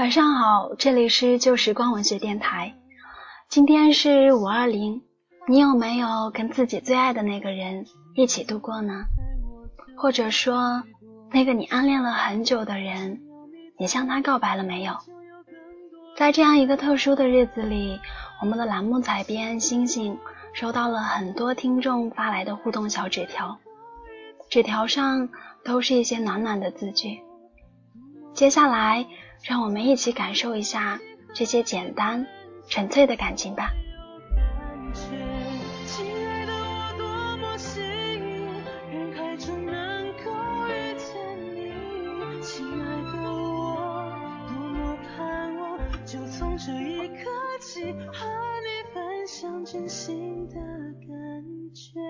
晚上好，这里是旧时光文学电台。今天是五二零，你有没有跟自己最爱的那个人一起度过呢？或者说，那个你暗恋了很久的人，你向他告白了没有？在这样一个特殊的日子里，我们的栏目采编星星收到了很多听众发来的互动小纸条，纸条上都是一些暖暖的字句。接下来。让我们一起感受一下这些简单、纯粹的感情吧。和你分享真心的感觉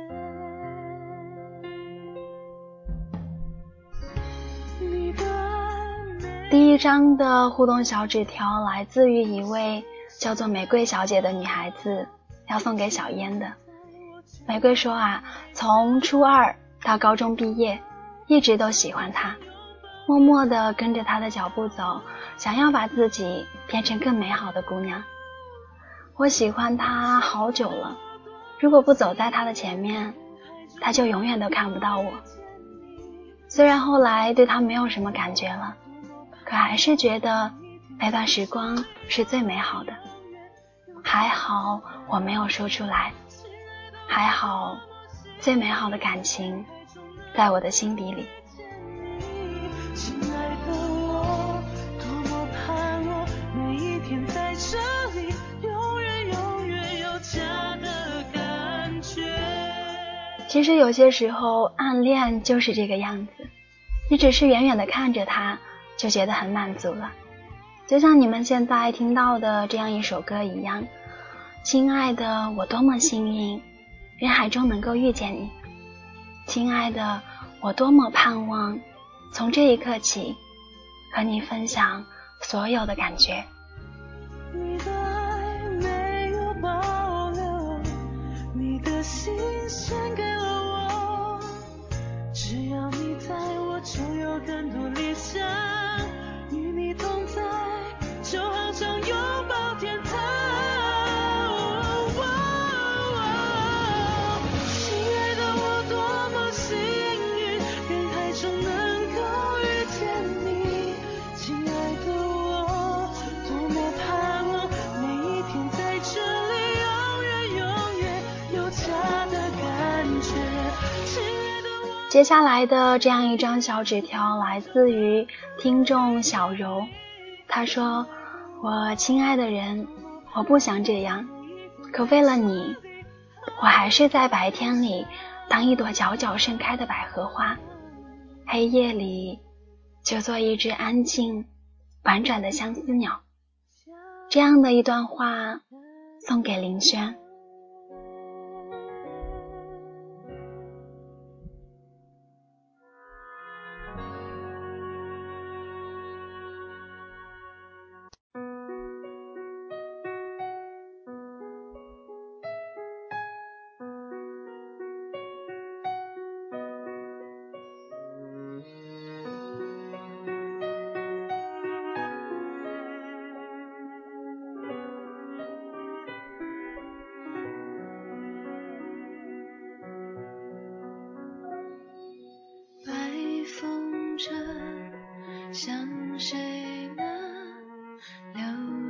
一张的互动小纸条来自于一位叫做玫瑰小姐的女孩子，要送给小烟的。玫瑰说啊，从初二到高中毕业，一直都喜欢他，默默地跟着他的脚步走，想要把自己变成更美好的姑娘。我喜欢他好久了，如果不走在他的前面，他就永远都看不到我。虽然后来对他没有什么感觉了。可还是觉得那段时光是最美好的，还好我没有说出来，还好最美好的感情在我的心底里。其实有些时候暗恋就是这个样子，你只是远远的看着他。就觉得很满足了，就像你们现在听到的这样一首歌一样。亲爱的，我多么幸运，人海中能够遇见你。亲爱的，我多么盼望，从这一刻起，和你分享所有的感觉。接下来的这样一张小纸条来自于听众小柔，他说：“我亲爱的人，我不想这样，可为了你，我还是在白天里当一朵皎皎盛开的百合花，黑夜里就做一只安静婉转的相思鸟。”这样的一段话送给林轩。像谁呢？六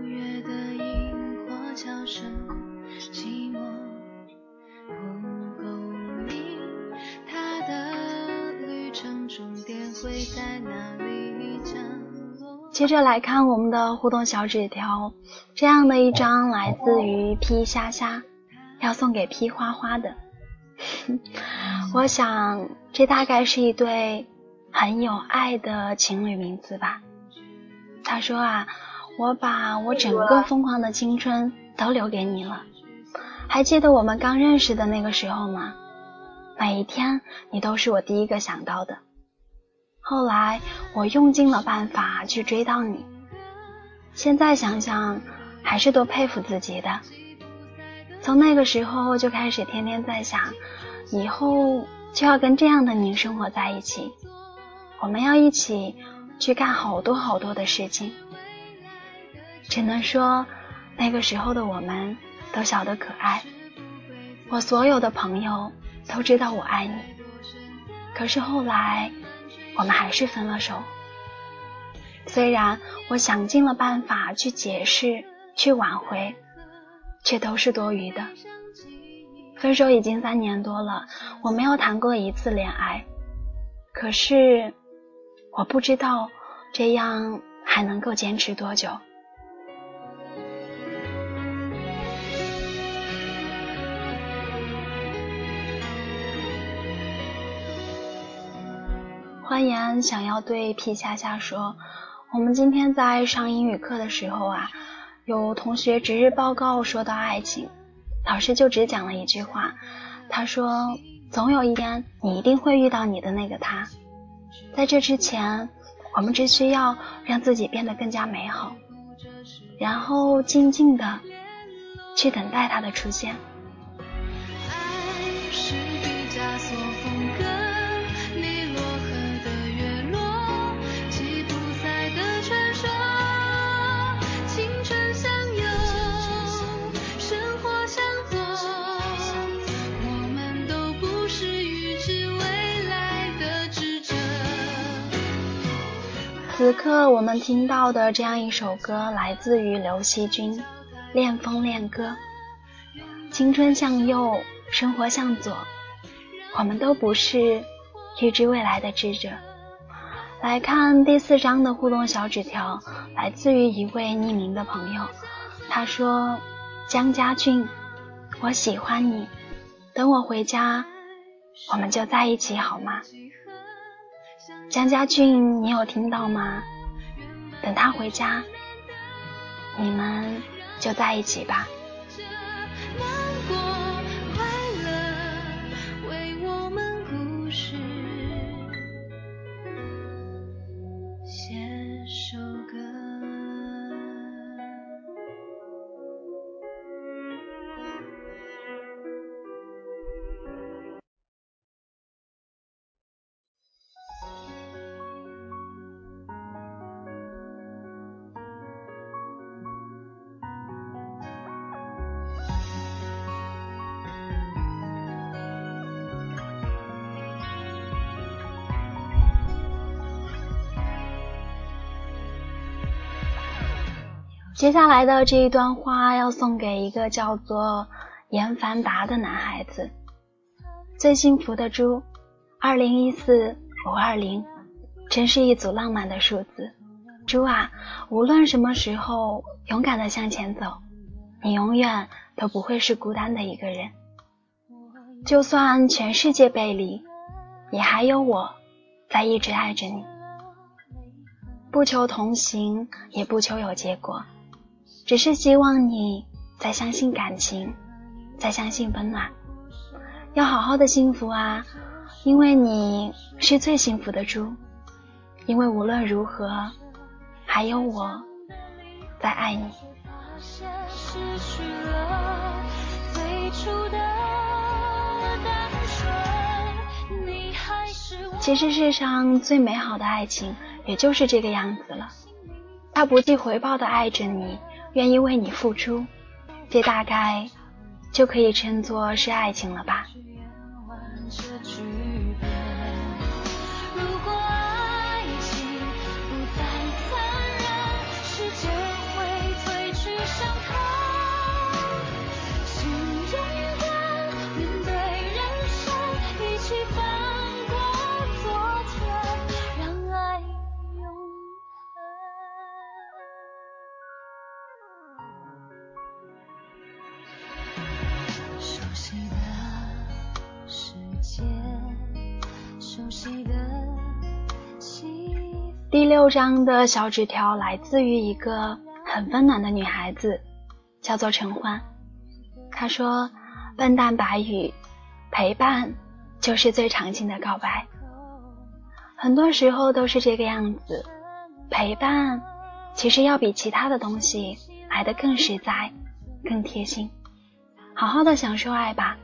月的萤火悄声，寂寞不够明。他的旅程终点会在哪里降落？接着来看我们的互动小纸条，这样的一张来自于 P 虾虾，要送给 P 花花的。我想，这大概是一对很有爱的情侣名字吧。他说啊，我把我整个疯狂的青春都留给你了。还记得我们刚认识的那个时候吗？每一天你都是我第一个想到的。后来我用尽了办法去追到你，现在想想还是多佩服自己的。从那个时候就开始天天在想，以后就要跟这样的你生活在一起，我们要一起去干好多好多的事情，只能说那个时候的我们都小得可爱。我所有的朋友都知道我爱你，可是后来我们还是分了手。虽然我想尽了办法去解释、去挽回，却都是多余的。分手已经三年多了，我没有谈过一次恋爱，可是我不知道这样还能够坚持多久。欢颜想要对皮夏夏说：“我们今天在上英语课的时候啊，有同学值日报告说到爱情，老师就只讲了一句话，他说：总有一天你一定会遇到你的那个他，在这之前，我们只需要让自己变得更加美好，然后静静的去等待他的出现。”此刻我们听到的这样一首歌，来自于刘惜君《恋风恋歌》。青春向右，生活向左，我们都不是预知未来的智者。来看第四章的互动小纸条，来自于一位匿名的朋友，他说：“江家俊，我喜欢你，等我回家，我们就在一起好吗？”江家俊，你有听到吗？等他回家，你们就在一起吧。接下来的这一段话要送给一个叫做严凡达的男孩子。最幸福的猪，二零一四五二零，真是一组浪漫的数字。猪啊，无论什么时候，勇敢的向前走，你永远都不会是孤单的一个人。就算全世界背离，也还有我在一直爱着你。不求同行，也不求有结果。只是希望你再相信感情，再相信温暖，要好好的幸福啊！因为你是最幸福的猪，因为无论如何，还有我在爱你。其实世上最美好的爱情，也就是这个样子了，他不计回报的爱着你。愿意为你付出，这大概就可以称作是爱情了吧。第六章的小纸条来自于一个很温暖的女孩子，叫做陈欢。她说：“笨蛋白羽，陪伴就是最长情的告白。很多时候都是这个样子，陪伴其实要比其他的东西来的更实在、更贴心。好好的享受爱吧，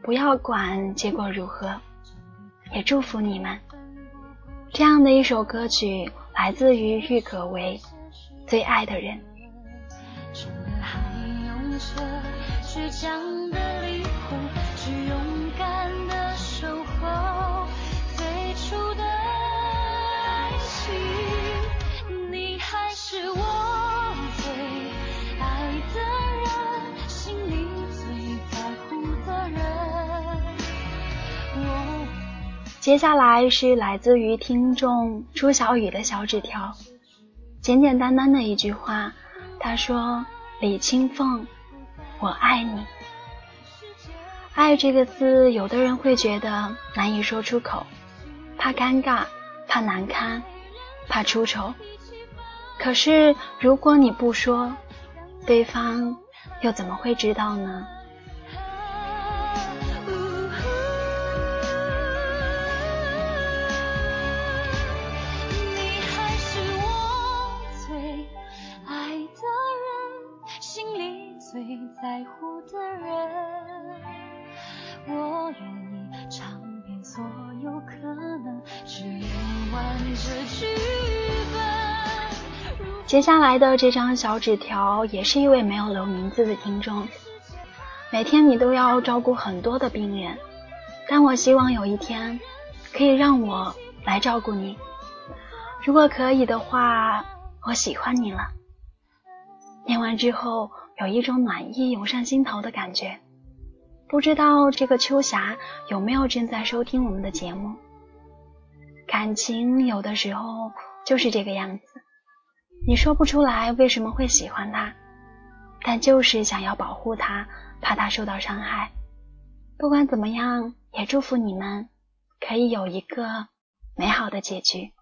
不要管结果如何。也祝福你们。”这样的一首歌曲来自于郁可唯最爱的人。接下来是来自于听众朱小雨的小纸条，简简单单的一句话，他说：“李青凤，我爱你。”爱这个字，有的人会觉得难以说出口，怕尴尬，怕难堪，怕出丑。可是如果你不说，对方又怎么会知道呢？的人我愿意尝遍所有可能接下来的这张小纸条也是一位没有留名字的听众。每天你都要照顾很多的病人，但我希望有一天可以让我来照顾你。如果可以的话，我喜欢你了。念完之后，有一种暖意涌上心头的感觉。不知道这个秋霞有没有正在收听我们的节目？感情有的时候就是这个样子。你说不出来为什么会喜欢他，但就是想要保护他，怕他受到伤害。不管怎么样，也祝福你们可以有一个美好的结局。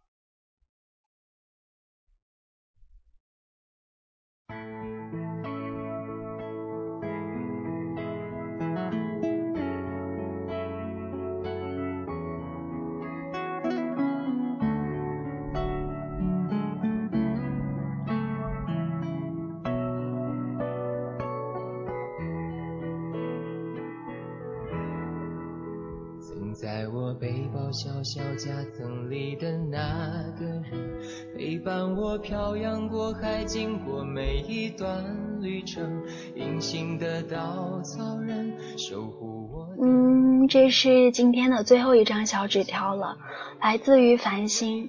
在我背包小小夹层里的那个人，陪伴我漂洋过海，经过每一段旅程。隐形的稻草人，守护我。嗯，这是今天的最后一张小纸条了，来自于繁星。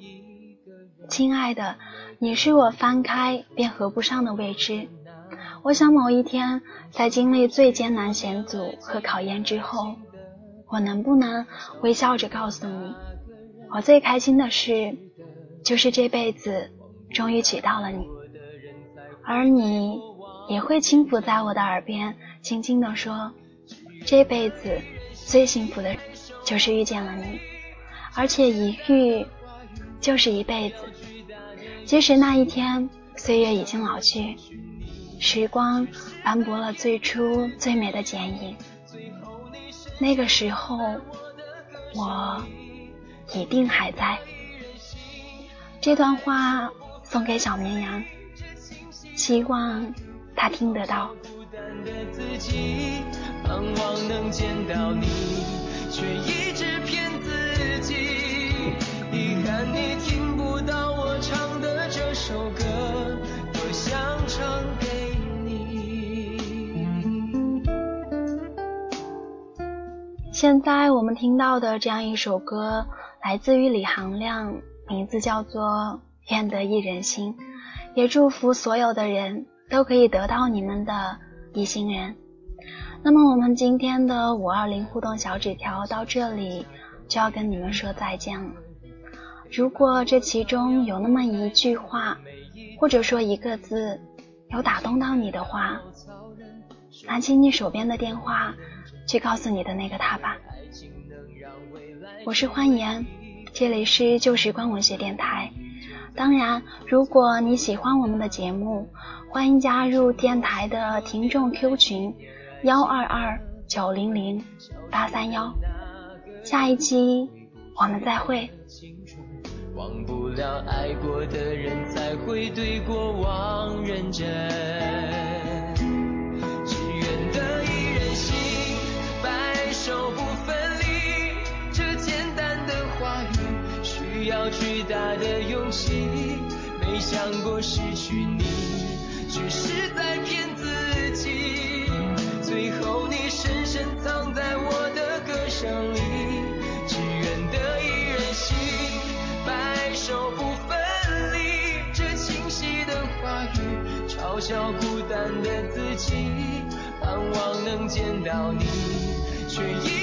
亲爱的，你是我翻开便合不上的未知。我想某一天，在经历最艰难险阻和考验之后。我能不能微笑着告诉你，我最开心的事就是这辈子终于娶到了你，而你也会轻抚在我的耳边，轻轻地说，这辈子最幸福的就是遇见了你，而且一遇就是一辈子。即使那一天岁月已经老去，时光斑驳了最初最美的剪影。那个时候，我一定还在。这段话送给小绵羊，希望他听得到。盼望能见到你，却一直骗自己现在我们听到的这样一首歌，来自于李行亮，名字叫做《愿得一人心》，也祝福所有的人都可以得到你们的一心人。那么我们今天的五二零互动小纸条到这里就要跟你们说再见了。如果这其中有那么一句话，或者说一个字有打动到你的话，拿起你手边的电话。去告诉你的那个他吧。我是欢颜，这里是旧时光文学电台。当然，如果你喜欢我们的节目，欢迎加入电台的听众 Q 群幺二二九零零八三幺。下一期我们再会。忘不了爱过的人，才会对过往认真。大的勇气，没想过失去你，却是在骗自己。最后你深深藏在我的歌声里，只愿得一人心，白首不分离。这清晰的话语，嘲笑孤单的自己，盼望能见到你，却一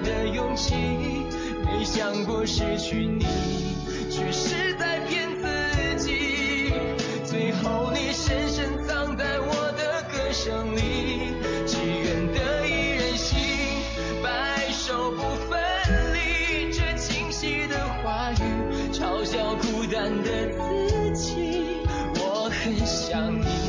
的勇气没想过失去你却是在骗自己。最后你深深藏在我的歌声里只愿得一人心白首不分离。这清晰的话语嘲笑孤单的自己我很想你。